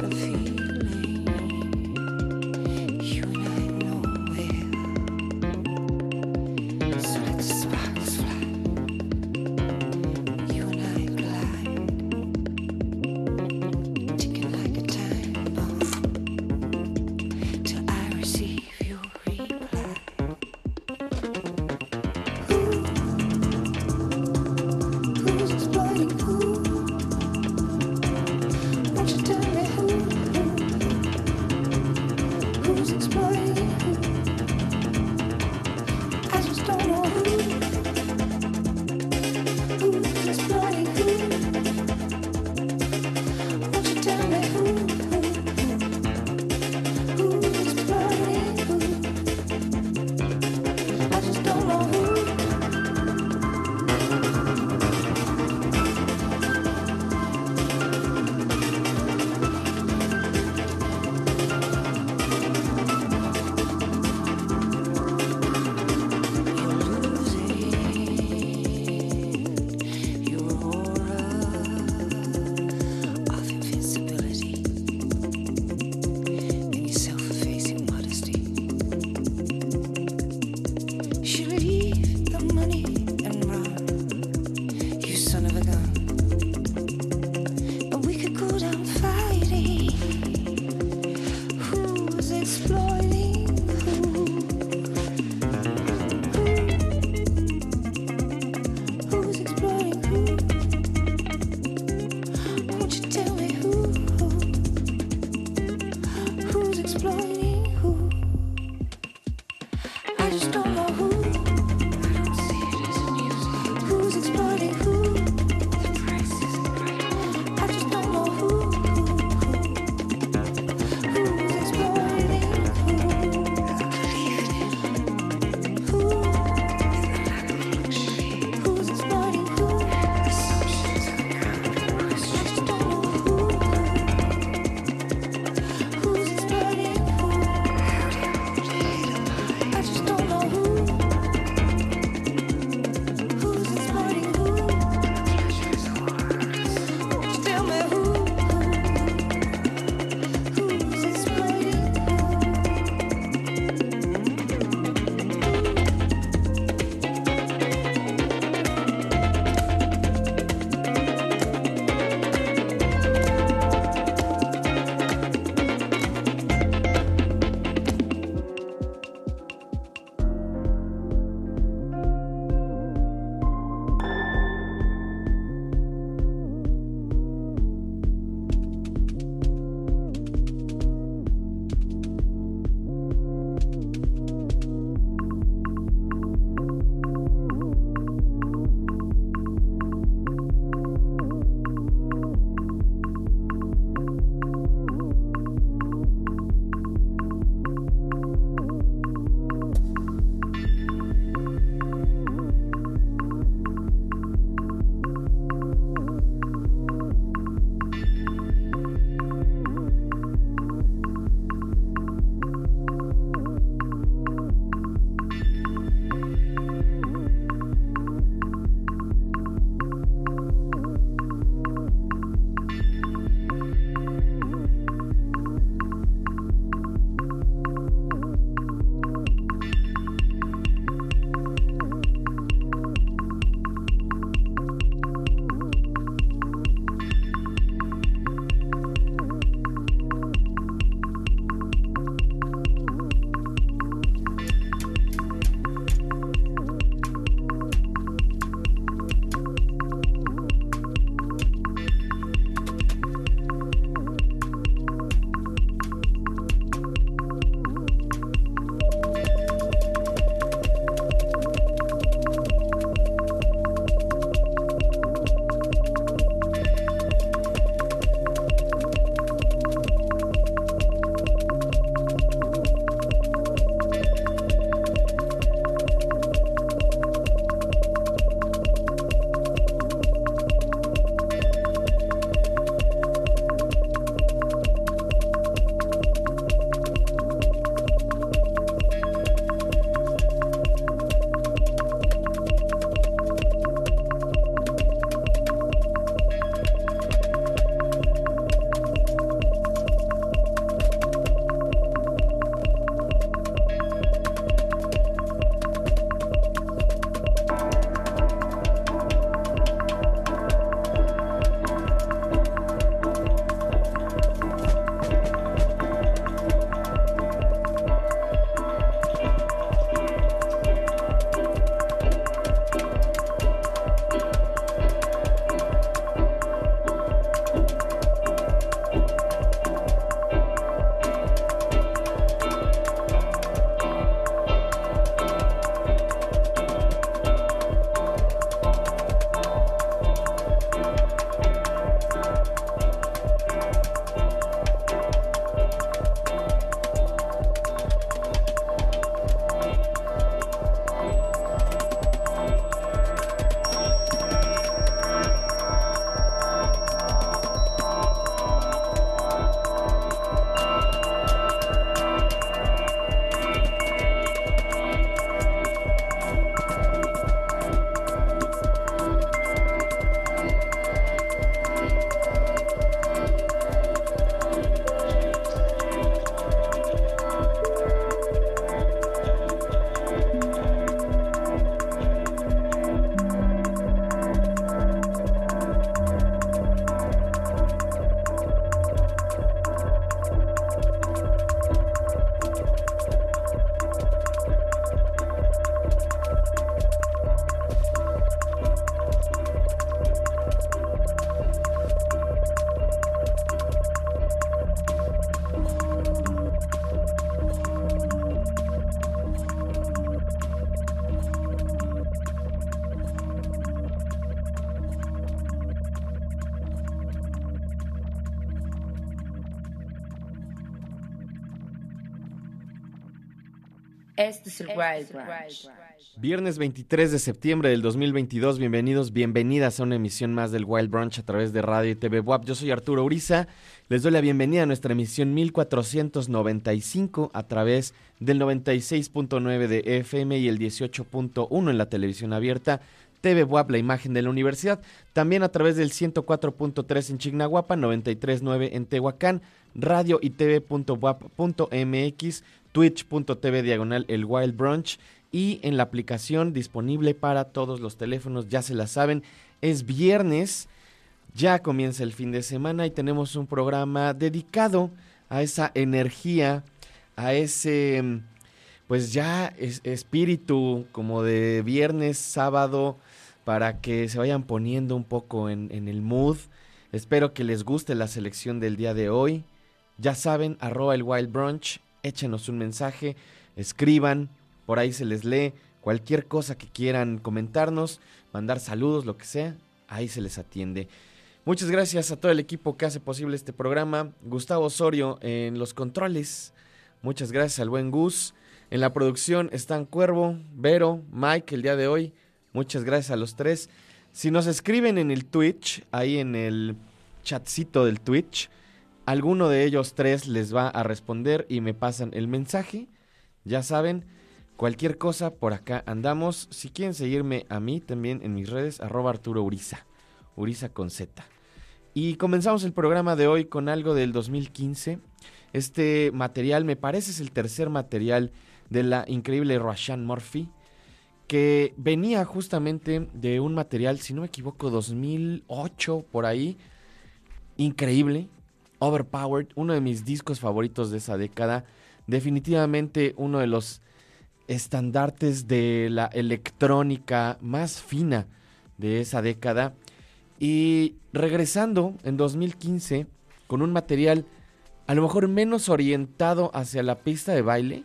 era fim. Este es el Wild Branch. Viernes 23 de septiembre del 2022, bienvenidos, bienvenidas a una emisión más del Wild Brunch a través de Radio y TV WAP. Yo soy Arturo Uriza, les doy la bienvenida a nuestra emisión 1495 a través del 96.9 de FM y el 18.1 en la televisión abierta. TV WAP, la imagen de la universidad, también a través del 104.3 en Chignahuapa, 93.9 en Tehuacán, radio y tv.wap.mx, twitch.tv diagonal el Wild Brunch y en la aplicación disponible para todos los teléfonos, ya se la saben, es viernes, ya comienza el fin de semana y tenemos un programa dedicado a esa energía, a ese pues ya es, espíritu como de viernes, sábado, para que se vayan poniendo un poco en, en el mood. Espero que les guste la selección del día de hoy. Ya saben, arroba el Wild Brunch, échenos un mensaje, escriban, por ahí se les lee cualquier cosa que quieran comentarnos, mandar saludos, lo que sea, ahí se les atiende. Muchas gracias a todo el equipo que hace posible este programa. Gustavo Osorio en los controles. Muchas gracias al buen Gus. En la producción están Cuervo, Vero, Mike el día de hoy. Muchas gracias a los tres. Si nos escriben en el Twitch, ahí en el chatcito del Twitch, alguno de ellos tres les va a responder y me pasan el mensaje. Ya saben, Cualquier cosa, por acá andamos. Si quieren seguirme a mí también en mis redes, arroba Arturo Uriza. Uriza con Z. Y comenzamos el programa de hoy con algo del 2015. Este material me parece es el tercer material de la increíble Rashan Murphy, que venía justamente de un material, si no me equivoco, 2008 por ahí. Increíble, Overpowered, uno de mis discos favoritos de esa década. Definitivamente uno de los estandartes de la electrónica más fina de esa década. Y regresando en 2015 con un material a lo mejor menos orientado hacia la pista de baile,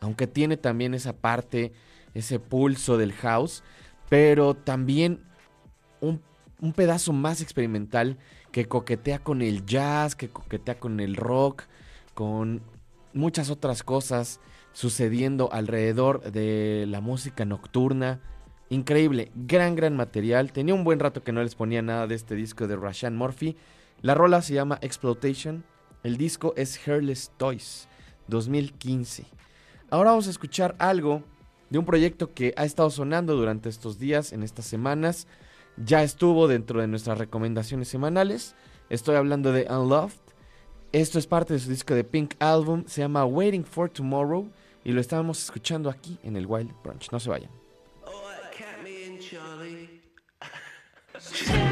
aunque tiene también esa parte, ese pulso del house, pero también un, un pedazo más experimental que coquetea con el jazz, que coquetea con el rock, con muchas otras cosas sucediendo alrededor de la música nocturna. Increíble, gran, gran material. Tenía un buen rato que no les ponía nada de este disco de Rashan Murphy. La rola se llama Exploitation. El disco es Hairless Toys 2015. Ahora vamos a escuchar algo de un proyecto que ha estado sonando durante estos días, en estas semanas. Ya estuvo dentro de nuestras recomendaciones semanales. Estoy hablando de Unloved. Esto es parte de su disco de Pink Album. Se llama Waiting for Tomorrow y lo estábamos escuchando aquí en el Wild Brunch. No se vayan. Este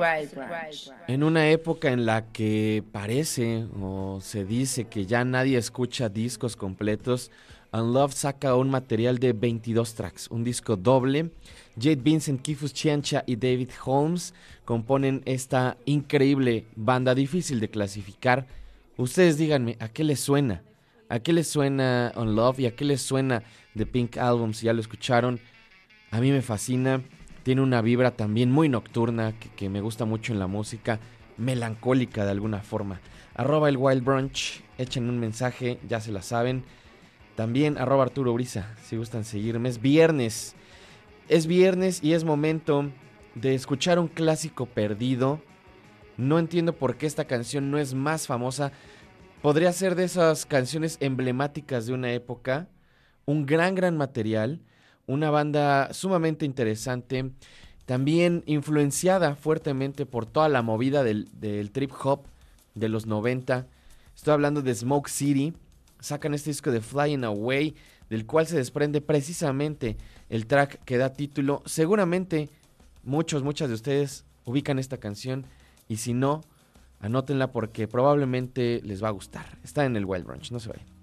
Branch. En una época en la que parece o se dice que ya nadie escucha discos completos, Unloved saca un material de 22 tracks, un disco doble. Jade Vincent, Kifus Chiancha y David Holmes componen esta increíble banda difícil de clasificar. Ustedes díganme, ¿a qué les suena? ¿A qué les suena Unloved y a qué les suena The Pink Album si ya lo escucharon? A mí me fascina. Tiene una vibra también muy nocturna que, me gusta mucho en la música, melancólica de alguna forma. Arroba el Wild Brunch, echen un mensaje, ya se la saben. También arroba Arturo Brisa, si gustan seguirme. Es viernes. Es viernes y es momento de escuchar un clásico perdido. No entiendo por qué esta canción no es más famosa. Podría ser de esas canciones emblemáticas de una época. Un gran, gran material una banda sumamente interesante, también influenciada fuertemente por toda la movida del, trip hop de los 90. Estoy hablando de Smoke City. Sacan este disco de Flying Away, del cual se desprende precisamente el track que da título. Seguramente muchos, muchas de ustedes ubican esta canción y si no, anótenla porque probablemente les va a gustar. Está en el Wild Brunch, no se vayan.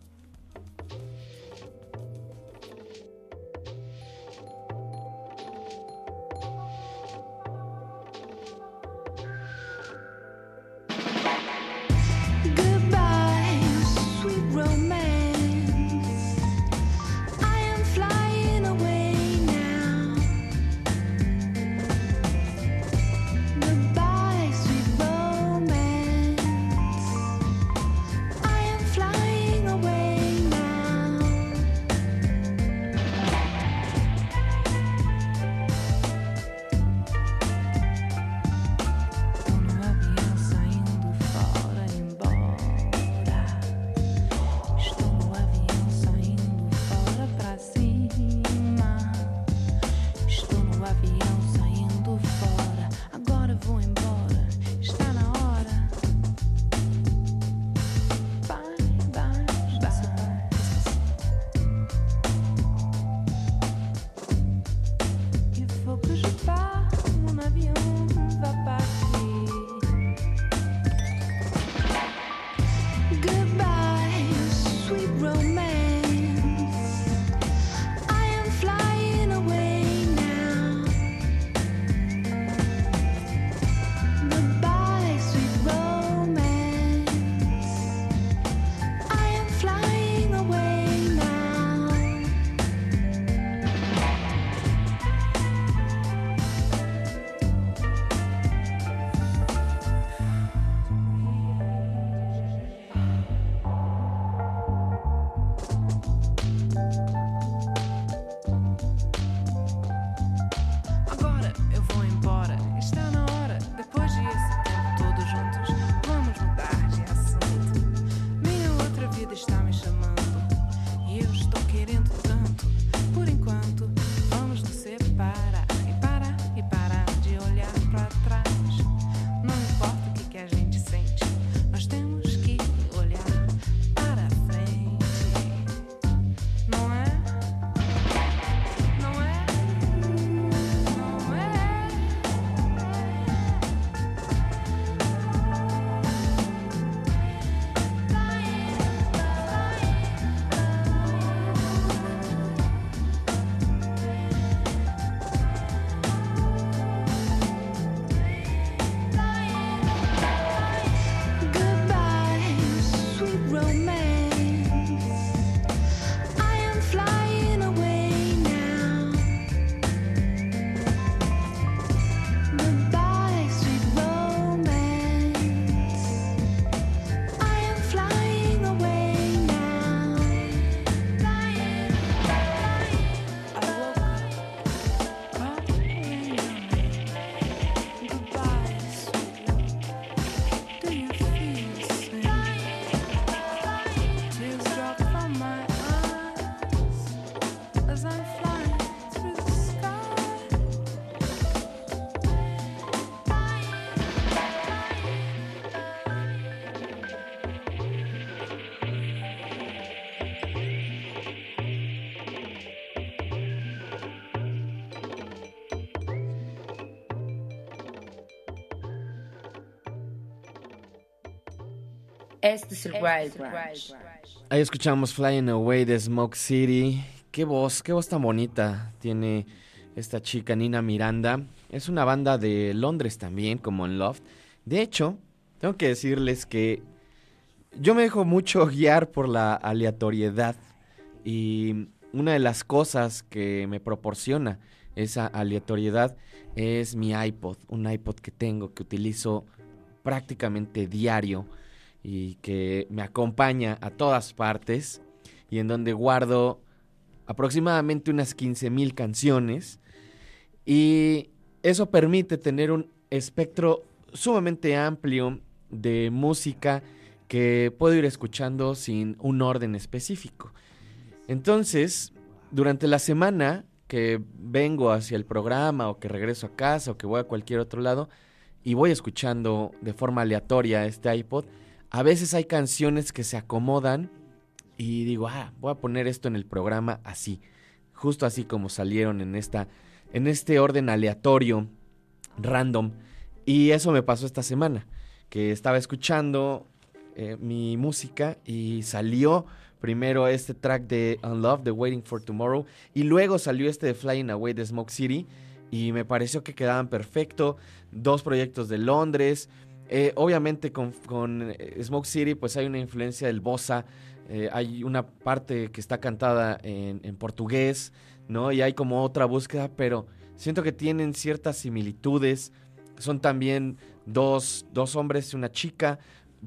Este es el Wild Branch. Ahí escuchamos Flying Away de Smoke City. Qué voz, qué voz tan bonita tiene esta chica Nina Miranda. Es una banda de Londres también, como en Loft. De hecho, tengo que decirles que yo me dejo mucho guiar por la aleatoriedad y una de las cosas que me proporciona esa aleatoriedad es mi iPod, un iPod que tengo, que utilizo prácticamente diario y que me acompaña a todas partes y en donde guardo aproximadamente unas 15 mil canciones y eso permite tener un espectro sumamente amplio de música que puedo ir escuchando sin un orden específico. Entonces, durante la semana que vengo hacia el programa o que regreso a casa o que voy a cualquier otro lado y voy escuchando de forma aleatoria este iPod, a veces hay canciones que se acomodan y digo, ah, voy a poner esto en el programa así, justo así como salieron en esta en este orden aleatorio, random. Y eso me pasó esta semana, que estaba escuchando eh, mi música y salió primero este track de Unloved, de Waiting for Tomorrow, y luego salió este de Flying Away de Smoke City, y me pareció que quedaban perfecto. Dos proyectos de Londres. Eh, obviamente con, eh, Smoke City pues hay una influencia del bossa, hay una parte que está cantada en, en portugués, ¿no? Y hay como otra búsqueda, pero siento que tienen ciertas similitudes. Son también dos, dos hombres y una chica,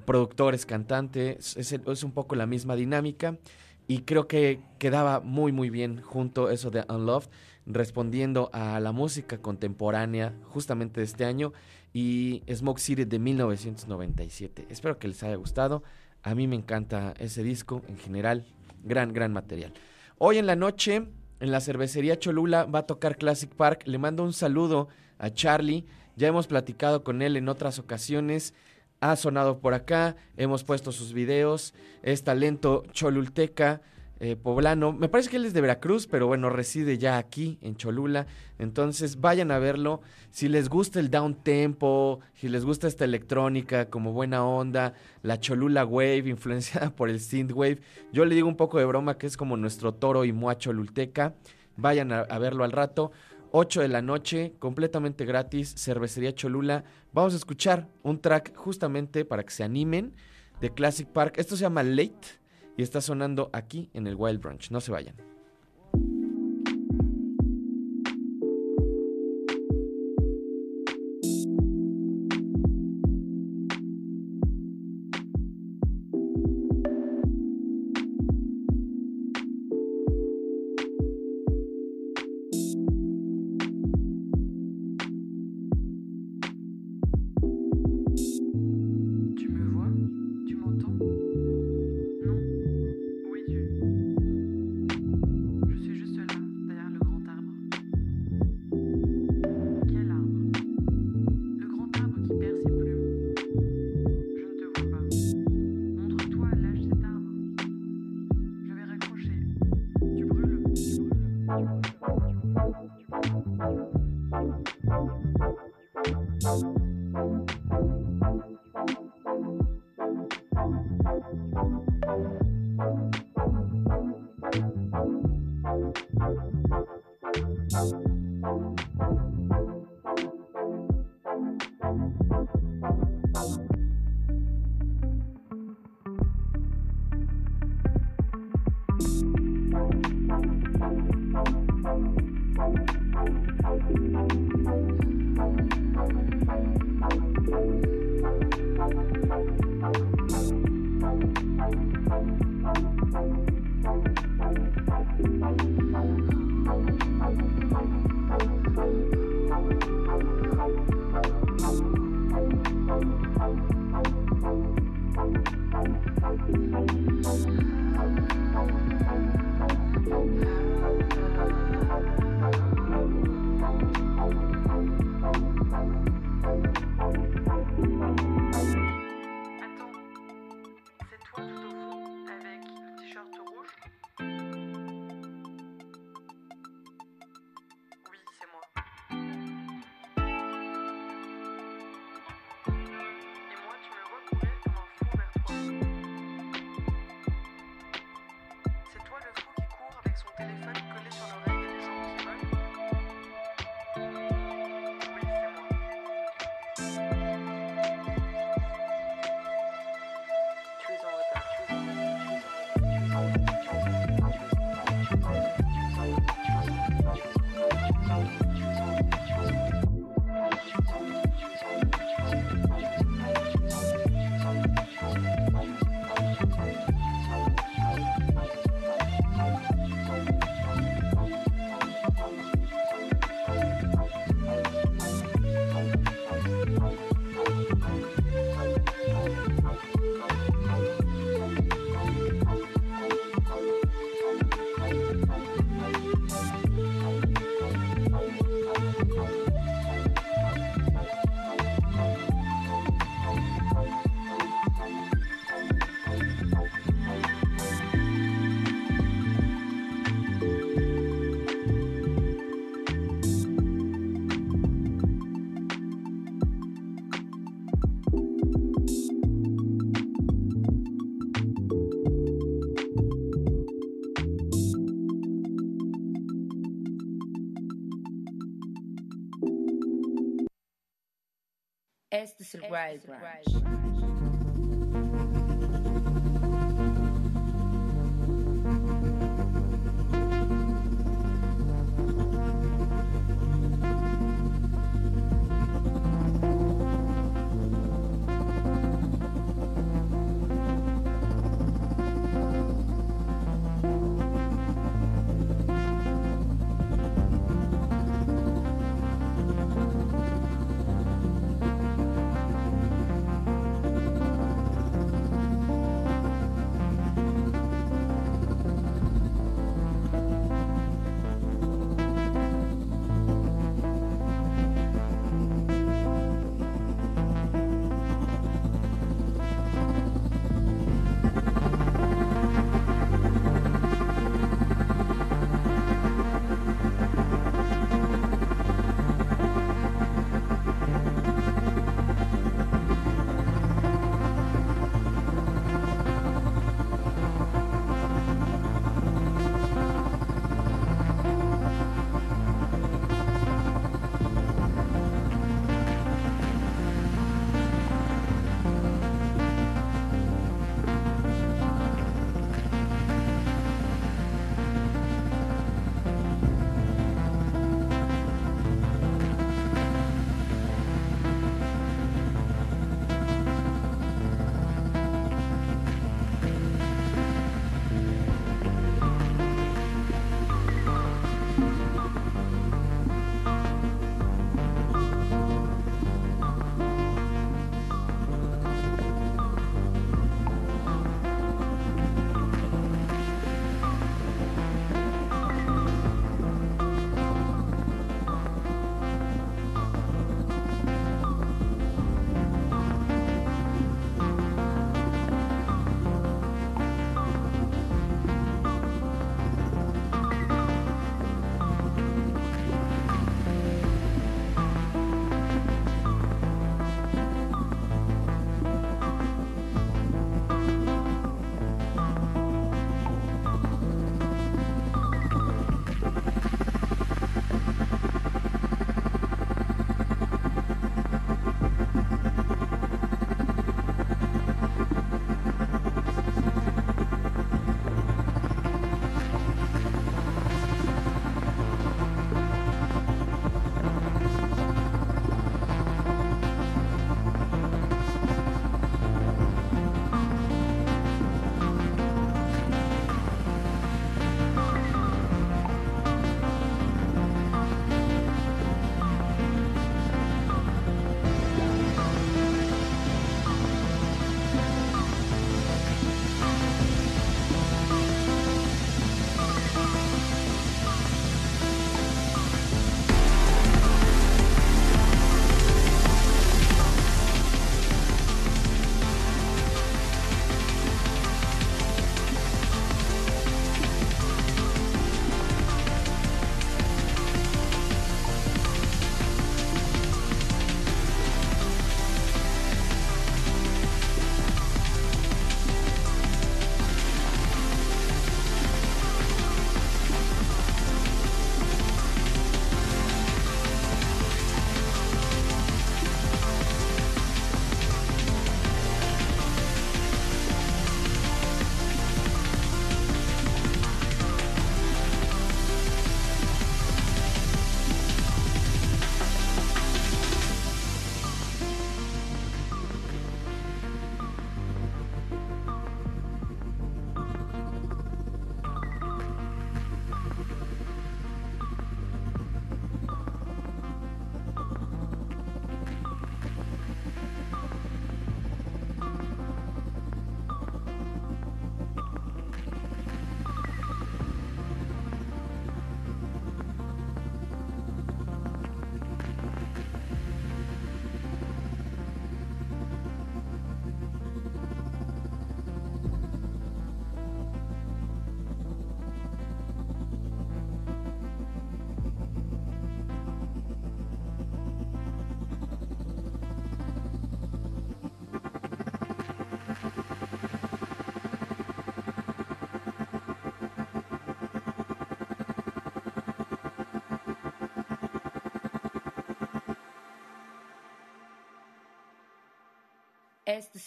productores, cantantes, es, es, un poco la misma dinámica. Y creo que quedaba muy, muy bien junto eso de Unloved, respondiendo a la música contemporánea justamente de este año y Smoke City de 1997. Espero que les haya gustado. A mí me encanta ese disco en general. Gran, gran material. Hoy en la noche en la cervecería Cholula va a tocar Classic Park. Le mando un saludo a Charlie. Ya hemos platicado con él en otras ocasiones. Ha sonado por acá, hemos puesto sus videos. Es talento cholulteca. Eh, poblano. Me parece que él es de Veracruz, pero bueno, reside ya aquí en Cholula. Entonces vayan a verlo. Si les gusta el down tempo, si les gusta esta electrónica como buena onda, la Cholula Wave influenciada por el synth wave, yo le digo un poco de broma que es como nuestro toro y mua cholulteca. Vayan a, a verlo al rato. 8 de la noche, completamente gratis, Cervecería Cholula. Vamos a escuchar un track justamente para que se animen de Classic Park. Esto se llama Late y está sonando aquí en el Wild Brunch. No se vayan. Este es el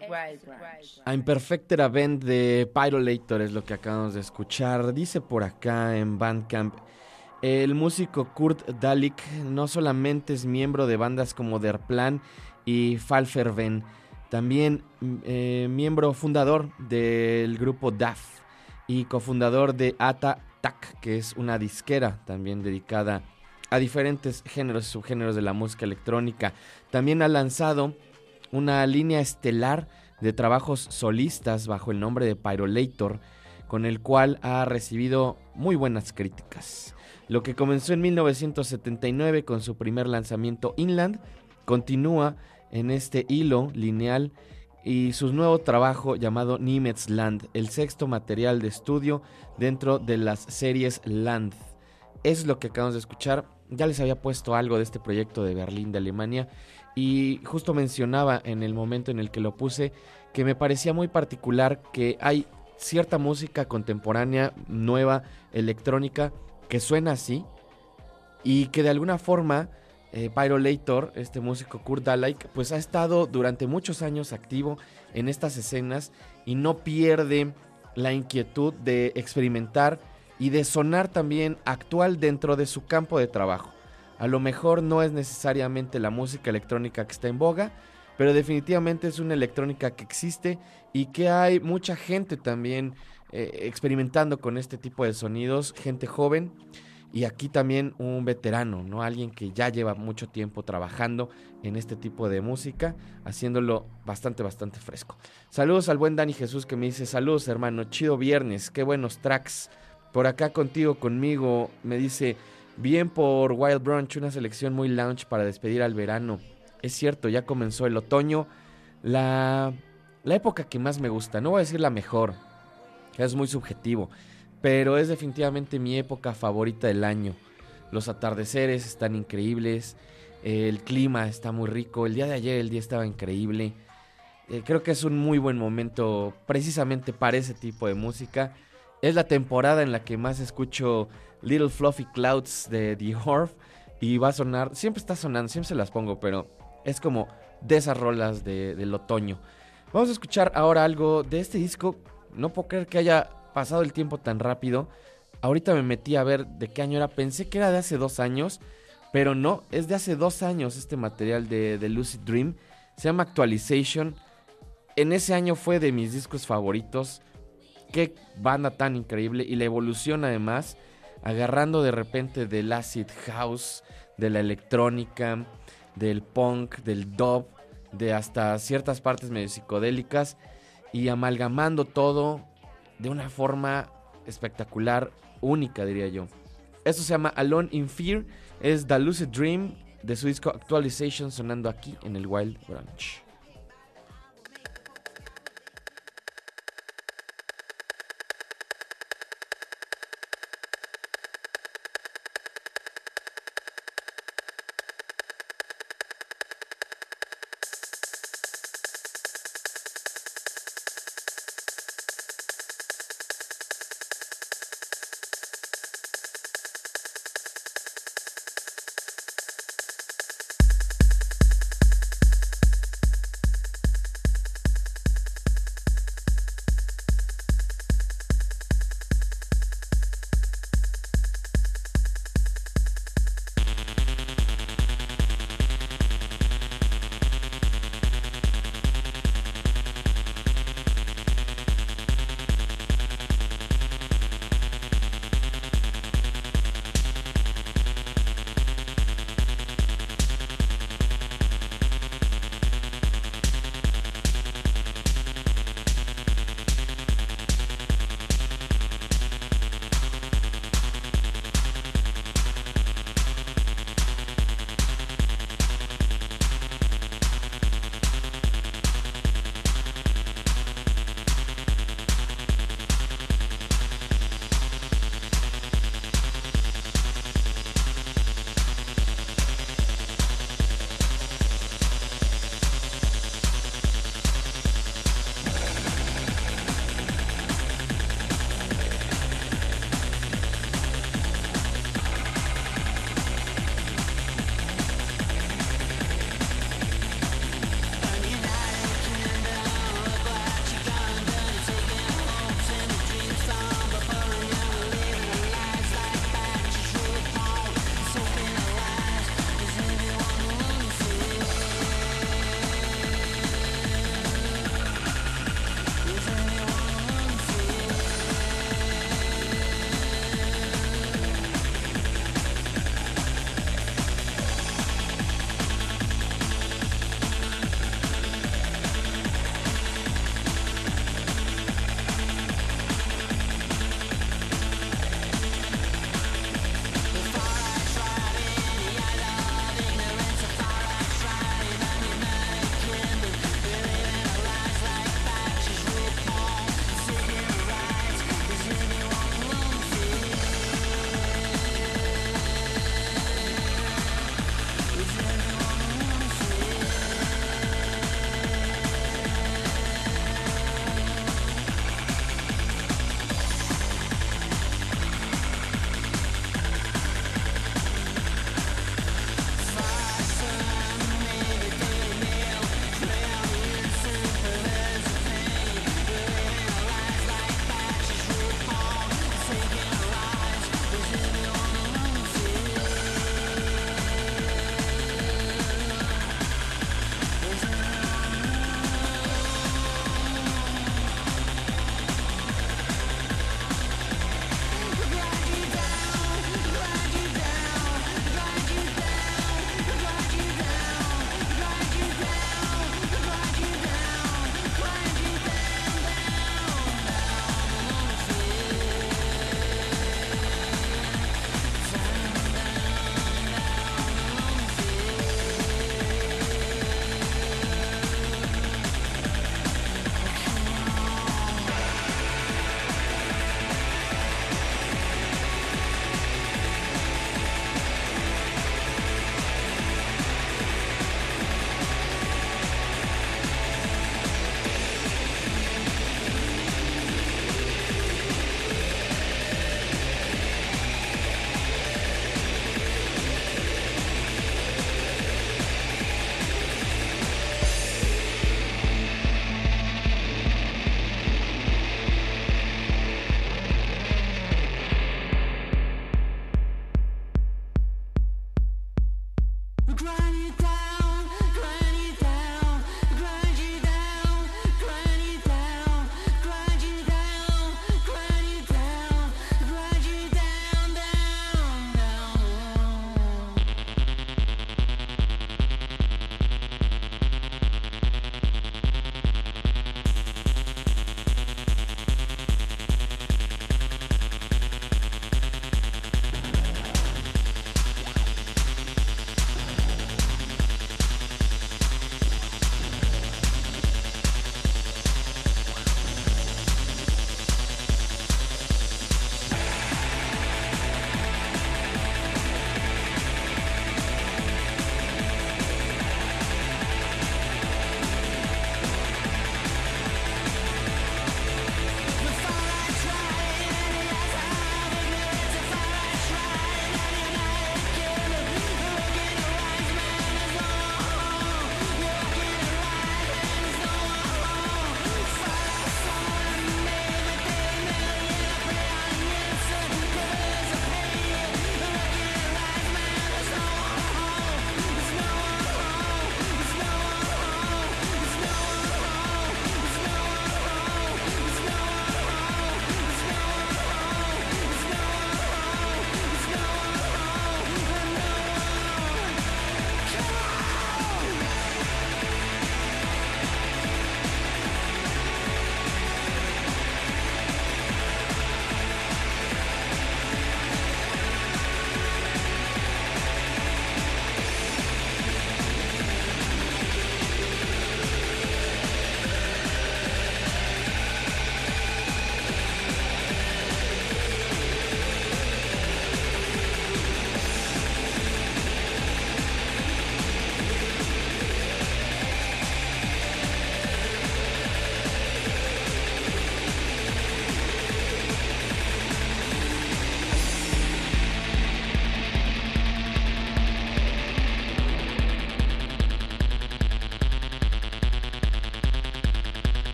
Wild Branch. A Imperfected Event de Pyrolator es lo que acabamos de escuchar. Dice por acá en Bandcamp. El músico Kurt Dalik no solamente es miembro de bandas como Der Plan y Falferven, también eh, miembro fundador del grupo DAF y cofundador de Ata Tak, que es una disquera también dedicada a diferentes géneros y subgéneros de la música electrónica. También ha lanzado una línea estelar de trabajos solistas bajo el nombre de Pyrolator, con el cual ha recibido muy buenas críticas. Lo que comenzó en 1979 con su primer lanzamiento Inland, continúa en este hilo lineal y su nuevo trabajo llamado Land, el sexto material de estudio dentro de las series Land. Es lo que acabamos de escuchar. Ya les había puesto algo de este proyecto de Berlín de Alemania y justo mencionaba en el momento en el que lo puse que me parecía muy particular que hay cierta música contemporánea, nueva, electrónica, que suena así y que de alguna forma eh, Pyrolator, este músico Kurt Dalaik, pues ha estado durante muchos años activo en estas escenas y no pierde la inquietud de experimentar y de sonar también actual dentro de su campo de trabajo. A lo mejor no es necesariamente la música electrónica que está en boga, pero definitivamente es una electrónica que existe y que hay mucha gente también eh, experimentando con este tipo de sonidos, gente joven y aquí también un veterano, ¿no? Alguien que ya lleva mucho tiempo trabajando en este tipo de música, haciéndolo bastante, bastante fresco. Saludos al buen Dani Jesús que me dice, saludos hermano, chido viernes, qué buenos tracks. Por acá contigo, conmigo, me dice, Bien por Wild Brunch, una selección muy lounge para despedir al verano. Es cierto, ya comenzó el otoño. La, la época que más me gusta, no voy a decir la mejor, es muy subjetivo, pero es definitivamente mi época favorita del año. Los atardeceres están increíbles, el clima está muy rico, el día de ayer el día estaba increíble. Eh, creo que es un muy buen momento precisamente para ese tipo de música. Es la temporada en la que más escucho Little Fluffy Clouds de The Horf y va a sonar, siempre está sonando, siempre se las pongo, pero es como de esas rolas del otoño. Vamos a escuchar ahora algo de este disco. No puedo creer que haya pasado el tiempo tan rápido. Ahorita me metí a ver de qué año era. Pensé que era de hace dos años, pero no, es de hace dos años este material de, de Lucid Dream. Se llama Actualization. En ese año fue de mis discos favoritos qué banda tan increíble y la evolución además, agarrando de repente del acid house, de la electrónica, del punk, del dub, de hasta ciertas partes medio psicodélicas y amalgamando todo de una forma espectacular, única diría yo. Esto se llama Alone in Fear, es The Lucid Dream de su disco Actualization sonando aquí en el Wild Branch.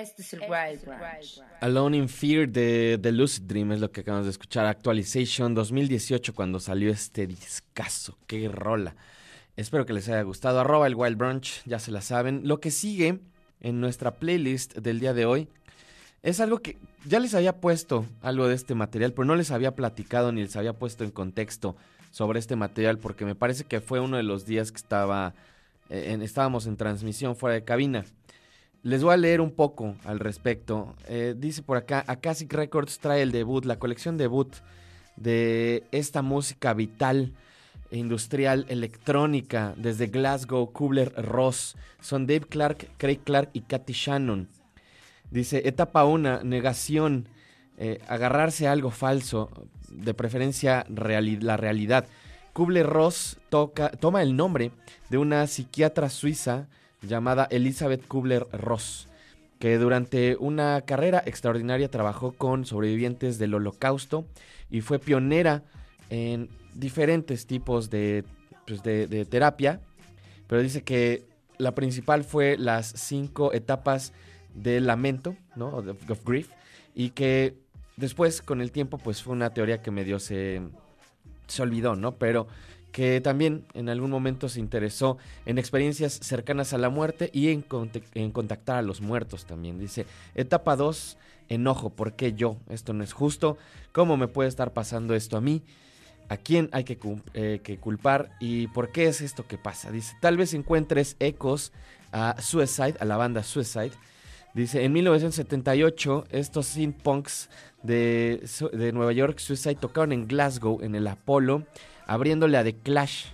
Este es el Wild Branch. Alone in Fear de The Lucid Dream es lo que acabamos de escuchar. Actualization 2018 cuando salió este discazo. Qué rola. Espero que les haya gustado. Arroba el Wild Brunch, ya se la saben. Lo que sigue en nuestra playlist del día de hoy es algo que ya les había puesto algo de este material, pero no les había platicado ni les había puesto en contexto sobre este material porque me parece que fue uno de los días que estaba eh, en, estábamos en transmisión fuera de cabina. Les voy a leer un poco al respecto. Eh, dice por acá, Akashic Records trae el debut, la colección debut de esta música vital, industrial, electrónica, desde Glasgow, Kubler Ross. Son Dave Clark, Craig Clark y Katy Shannon. Dice, etapa 1, negación, eh, agarrarse a algo falso, de preferencia la realidad. Kubler Ross toca, toma el nombre de una psiquiatra suiza llamada Elizabeth Kubler-Ross, que durante una carrera extraordinaria trabajó con sobrevivientes del holocausto y fue pionera en diferentes tipos de, pues, de, terapia, pero dice que la principal fue las cinco etapas del lamento, ¿no? Of, grief, y que después, con el tiempo, pues fue una teoría que medio se, se olvidó, ¿no? Pero que también en algún momento se interesó en experiencias cercanas a la muerte y en, contactar a los muertos también. Dice, etapa 2, enojo, ¿por qué yo? Esto no es justo, ¿cómo me puede estar pasando esto a mí? ¿A quién hay que, eh, que culpar y por qué es esto que pasa? Dice, tal vez encuentres ecos a Suicide, a la banda Suicide. Dice, en 1978 estos synth punks de, de Nueva York, Suicide, tocaron en Glasgow, en el Apollo abriéndole a The Clash.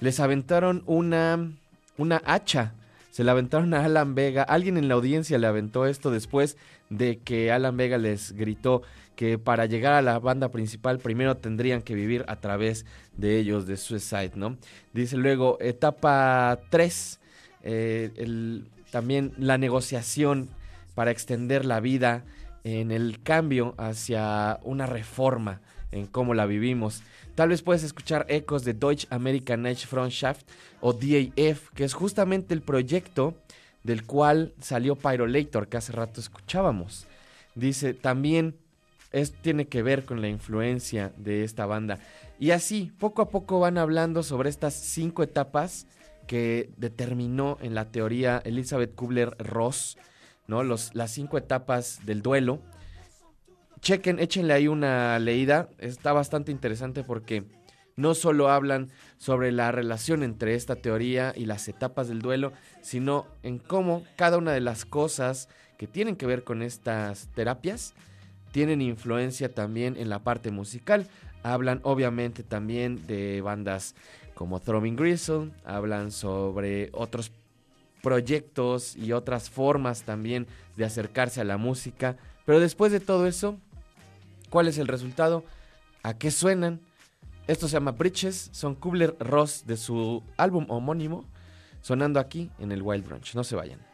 Les aventaron una, una hacha. Se la aventaron a Alan Vega. Alguien en la audiencia le aventó esto después de que Alan Vega les gritó que para llegar a la banda principal primero tendrían que vivir a través de ellos, de Suicide, ¿no? Dice luego, etapa 3, eh, también la negociación para extender la vida en el cambio hacia una reforma en cómo la vivimos. Tal vez puedes escuchar ecos de Deutsche American Age Frontshaft o DAF, que es justamente el proyecto del cual salió Pyrolator, que hace rato escuchábamos. Dice, también esto tiene que ver con la influencia de esta banda. Y así, poco a poco van hablando sobre estas cinco etapas que determinó en la teoría Elizabeth Kubler-Ross, ¿no? Los, las cinco etapas del duelo chequen, échenle ahí una leída. Está bastante interesante porque no solo hablan sobre la relación entre esta teoría y las etapas del duelo, sino en cómo cada una de las cosas que tienen que ver con estas terapias tienen influencia también en la parte musical. Hablan obviamente también de bandas como Throbbing Gristle, hablan sobre otros proyectos y otras formas también de acercarse a la música. Pero después de todo eso, ¿Cuál es el resultado? ¿A qué suenan? Esto se llama Bridges, son Kubler Ross de su álbum homónimo, sonando aquí en el Wild Brunch. No se vayan.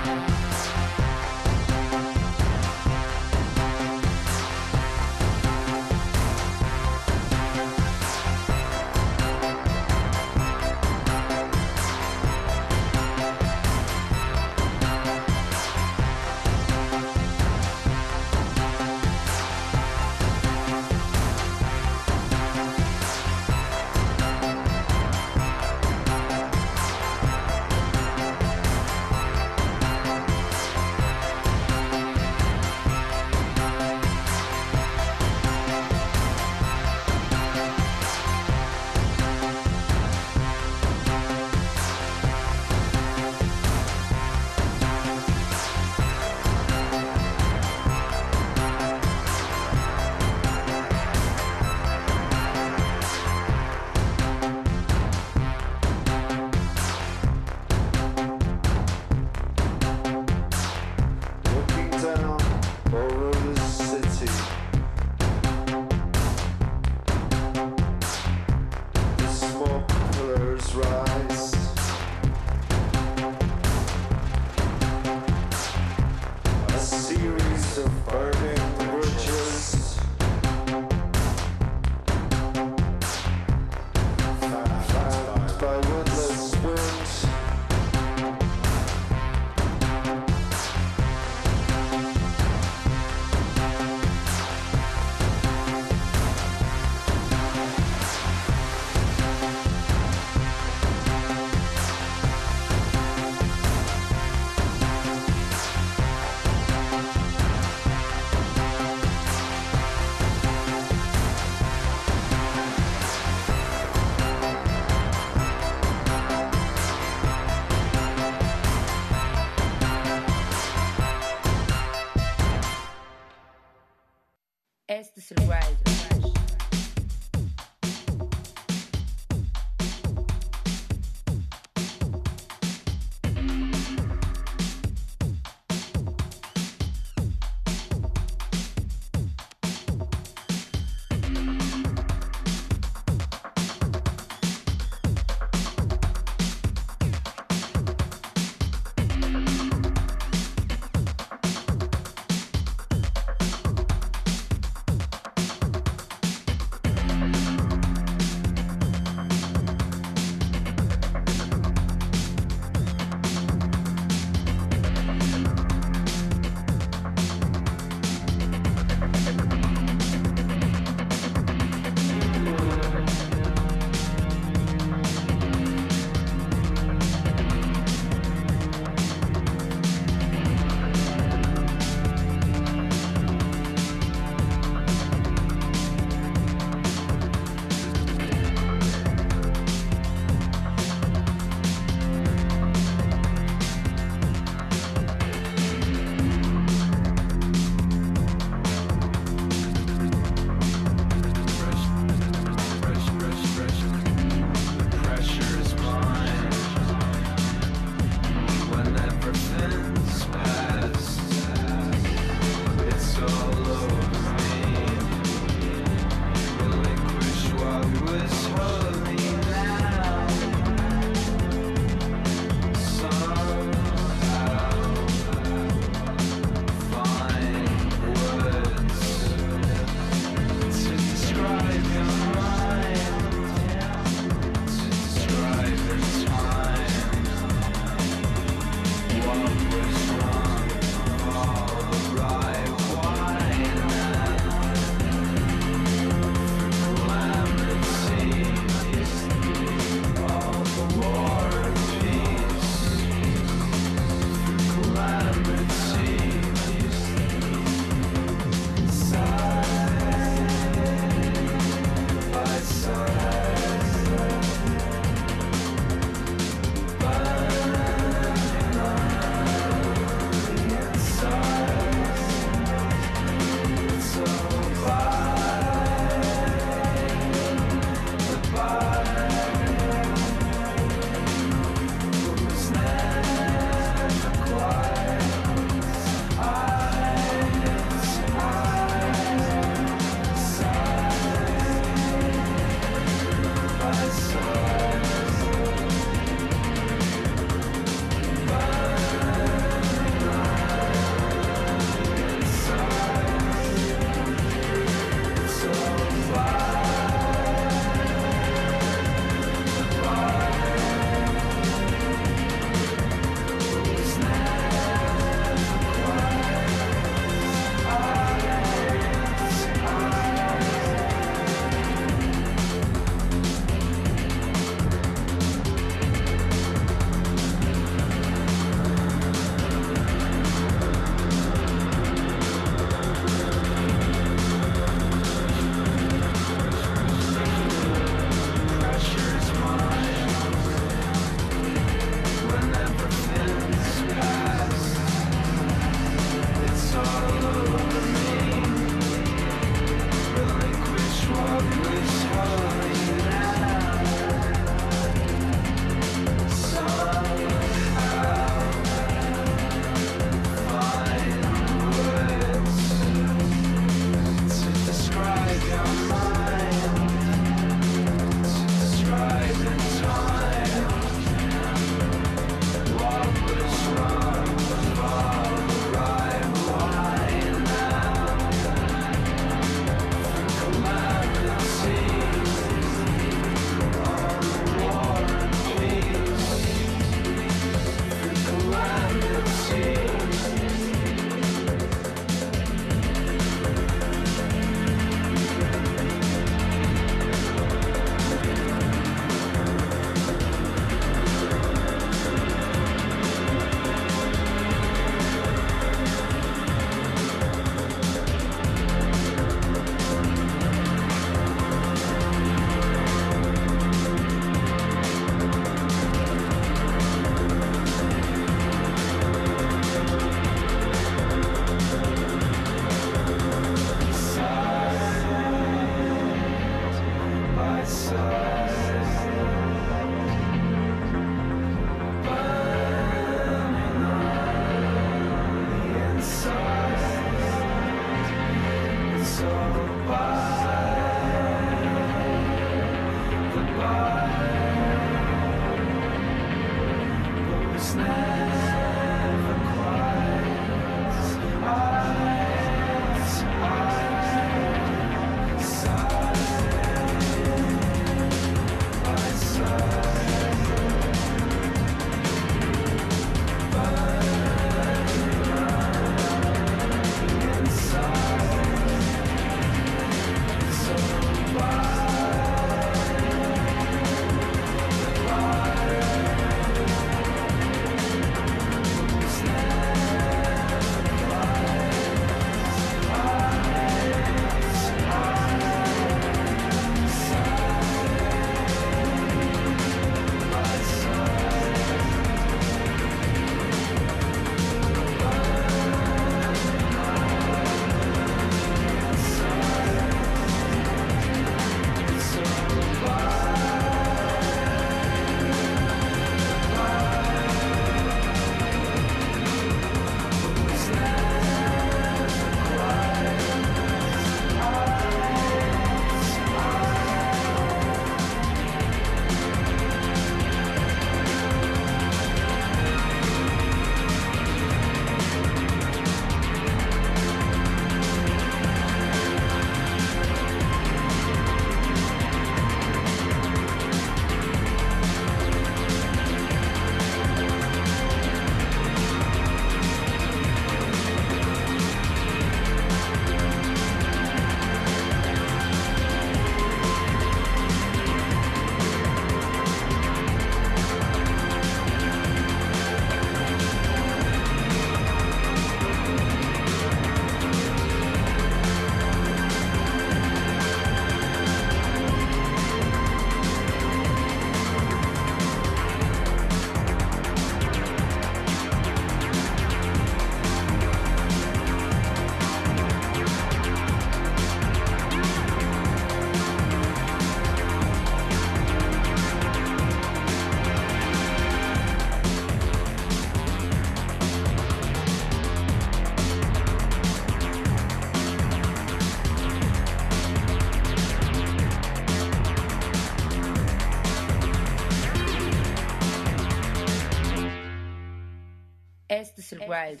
Wild.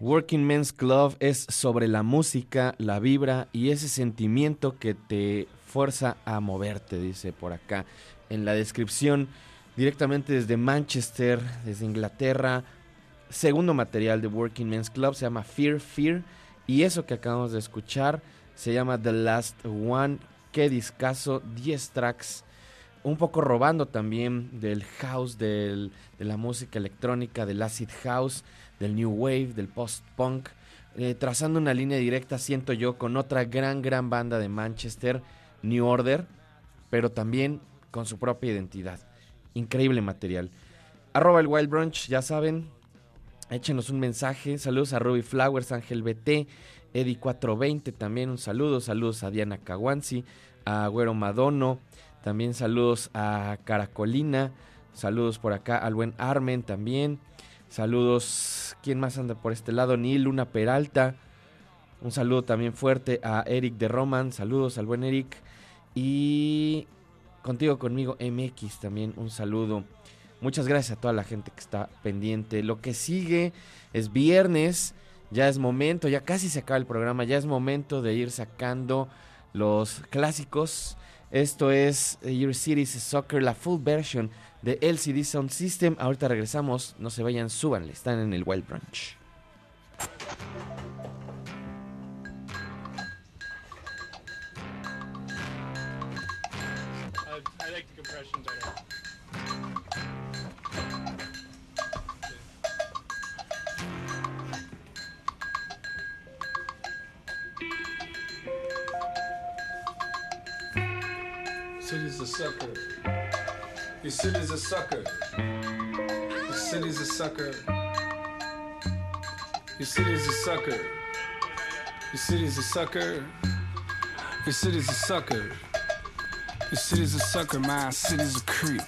Working Men's Club es sobre la música, la vibra y ese sentimiento que te fuerza a moverte, dice por acá en la descripción, directamente desde Manchester, desde Inglaterra. Segundo material de Working Men's Club se llama Fear, Fear. Y eso que acabamos de escuchar se llama The Last One. Qué discazo, 10 tracks un poco robando también del house, del, de la música electrónica, del acid house, del new wave, del post-punk, eh, trazando una línea directa, siento yo, con otra gran, gran banda de Manchester, New Order, pero también con su propia identidad. Increíble material. Arroba el Wild Brunch, ya saben, échenos un mensaje. Saludos a Ruby Flowers, Ángel BT, Eddie420 también un saludo. Saludos a Diana Caguanzi, a Güero Madono, también saludos a Caracolina. Saludos por acá al buen Armen también. Saludos, ¿quién más anda por este lado? Ni Luna Peralta. Un saludo también fuerte a Eric de Roman. Saludos al buen Eric. Y contigo, conmigo, MX también un saludo. Muchas gracias a toda la gente que está pendiente. Lo que sigue es viernes. Ya es momento, ya casi se acaba el programa. Ya es momento de ir sacando los clásicos esto es Your City's Soccer, la full version de LCD Sound System. Ahorita regresamos, no se vayan, súbanle, están en el Wild Brunch. Sucker. Your city's a sucker. Your city's a sucker. Your city's a sucker. Your city's a sucker. Your city's a sucker. Your city's a sucker. My city's a creep.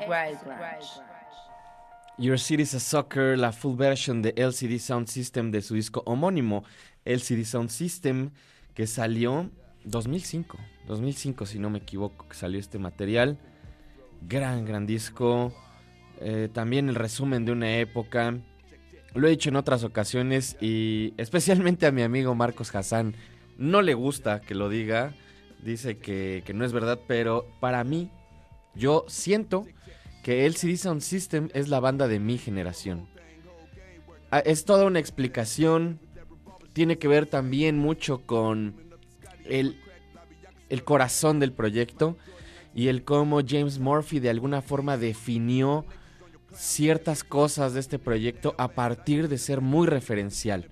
Wild Branch. Your City is a Soccer, la full version de LCD Sound System de su disco homónimo, LCD Sound System, que salió 2005, 2005 si no me equivoco, que salió este material. Gran, gran disco. Eh, también el resumen de una época. Lo he dicho en otras ocasiones y especialmente a mi amigo Marcos Hassan. No le gusta que lo diga. Dice que, que no es verdad, pero para mí, yo siento que LCD Sound System es la banda de mi generación. Ah, Es toda una explicación. Tiene que ver también mucho con el, el corazón del proyecto y el cómo James Murphy de alguna forma definió ciertas cosas de este proyecto a partir de ser muy referencial,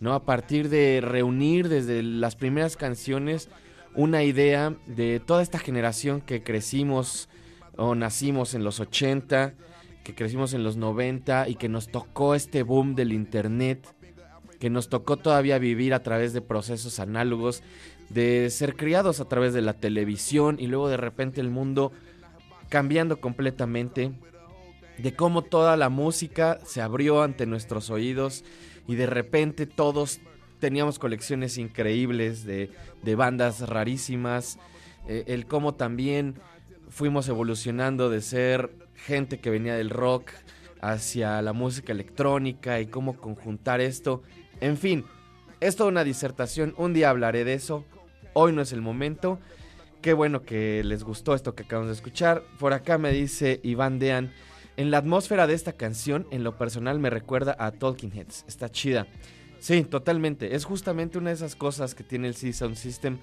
¿no? A partir de reunir desde las primeras canciones una idea de toda esta generación que crecimos o nacimos en los 80, que crecimos en los 90 y que nos tocó este boom del internet, que nos tocó todavía vivir a través de procesos análogos, de ser criados a través de la televisión y luego de repente el mundo cambiando completamente, de cómo toda la música se abrió ante nuestros oídos y de repente todos teníamos colecciones increíbles de, de bandas rarísimas, eh, el cómo también fuimos evolucionando de ser gente que venía del rock hacia la música electrónica y cómo conjuntar esto. En fin, es toda una disertación, un día hablaré de eso, hoy no es el momento. Qué bueno que les gustó esto que acabamos de escuchar. Por acá me dice Iván Dean, en la atmósfera de esta canción, en lo personal me recuerda a Talking Heads, está chida. Sí, totalmente, es justamente una de esas cosas que tiene el C Sound System.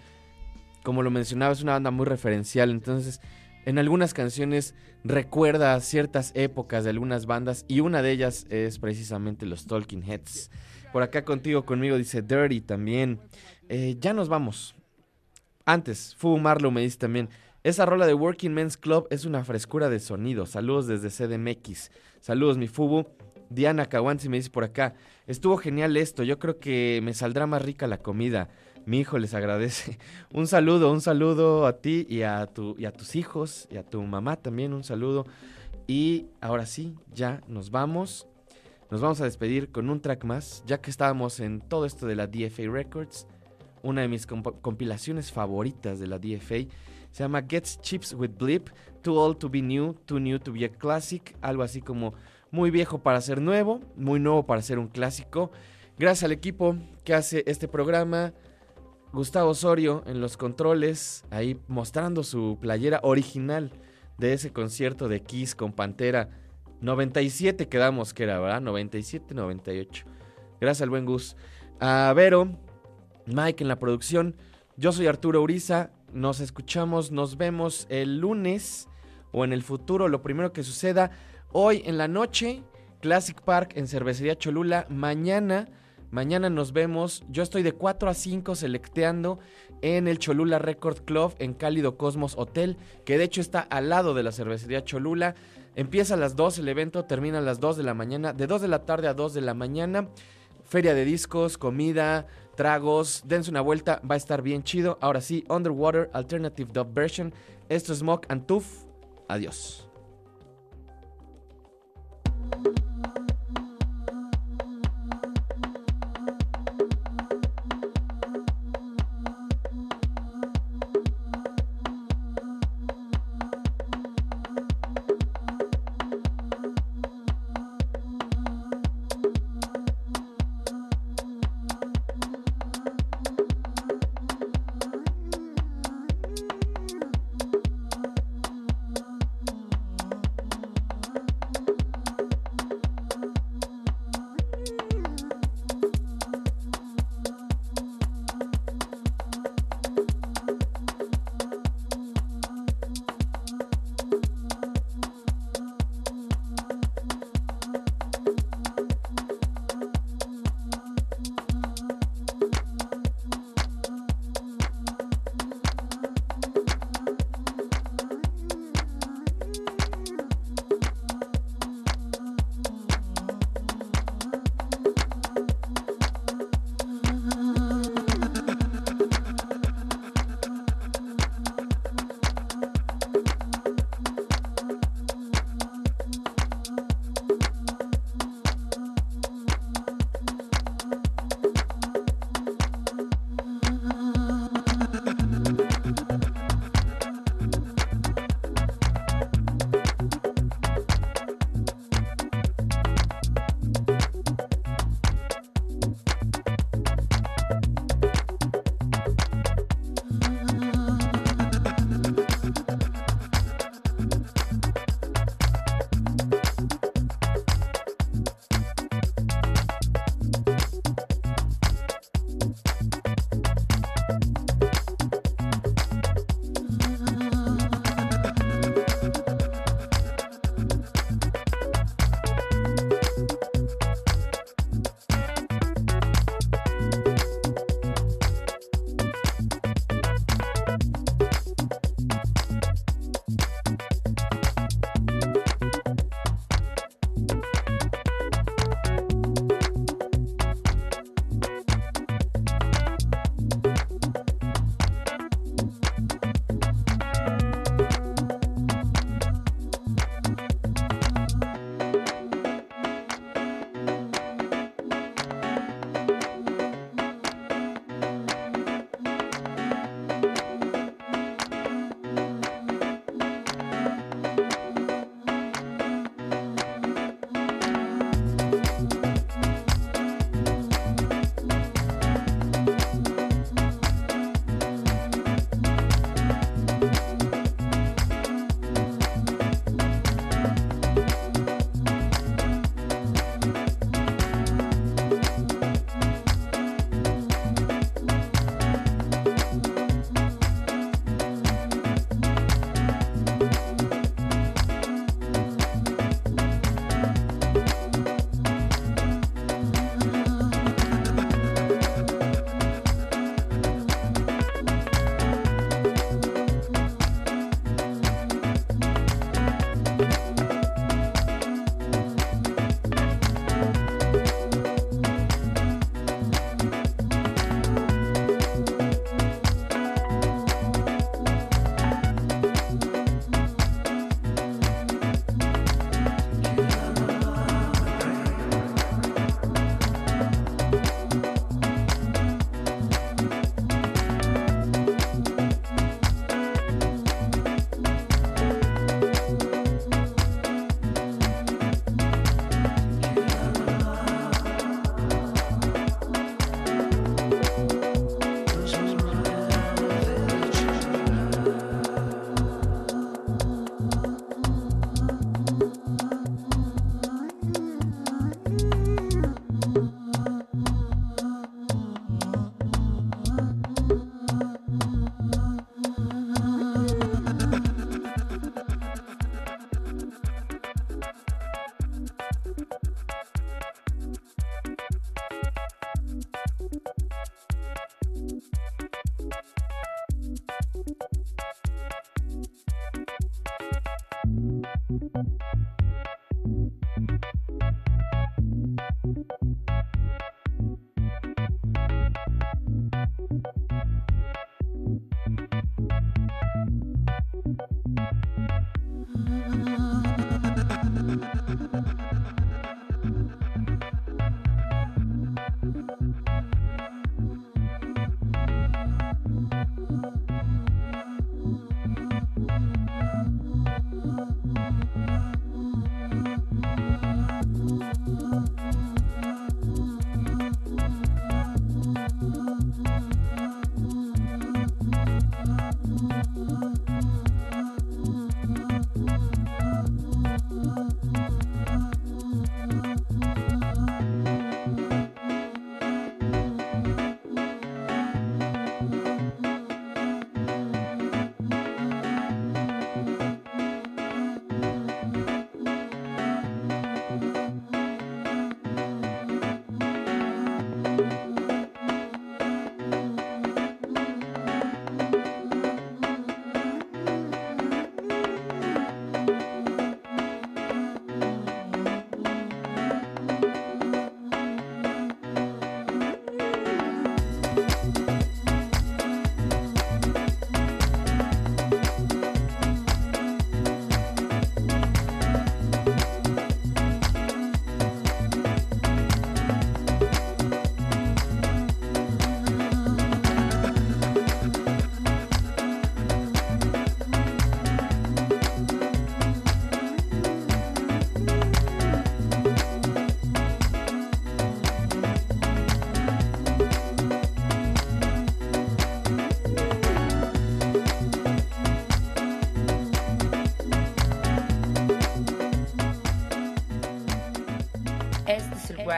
Como lo mencionaba, es una banda muy referencial, entonces en algunas canciones recuerda ciertas épocas de algunas bandas y una de ellas es precisamente los Talking Heads. Por acá contigo, conmigo dice Dirty también. Eh, ya nos vamos. Antes, Fu Marlow me dice también, esa rola de Working Men's Club es una frescura de sonido. Saludos desde CDMX. Saludos, mi Fubu. Diana Kawansi me dice por acá, estuvo genial esto, yo creo que me saldrá más rica la comida. Mi hijo les agradece. Un saludo, un saludo a ti y a, tu, y a tus hijos y a tu mamá también, un saludo. Y ahora sí, ya nos vamos. Nos vamos a despedir con un track más, ya que estábamos en todo esto de la DFA Records. Una de mis comp- compilaciones favoritas de la DFA se llama Gets Chips with Blip, Too Old to Be New, Too New to Be a Classic, algo así como muy viejo para ser nuevo, muy nuevo para ser un clásico. Gracias al equipo que hace este programa, Gustavo Osorio en los controles, ahí mostrando su playera original de ese concierto de Kiss con Pantera. 97 quedamos que era, ¿verdad? 97, 98. Gracias al buen Gus. A Vero, Mike en la producción. Yo soy Arturo Uriza. Nos escuchamos, nos vemos el lunes o en el futuro, lo primero que suceda. Hoy en la noche, Classic Park en Cervecería Cholula. Mañana, mañana nos vemos. Yo estoy de 4 a 5 selecteando en el Cholula Record Club en Cálido Cosmos Hotel, que de hecho está al lado de la Cervecería Cholula. Empieza a las 2 el evento, termina a las 2 de la mañana, de 2 de la tarde a 2 de la mañana. Feria de discos, comida, tragos, dense una vuelta, va a estar bien chido. Ahora sí, Underwater Alternative Dub Version. Esto es Mock and Tooth. Adiós.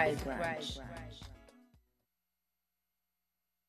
Este es el Wild Branch.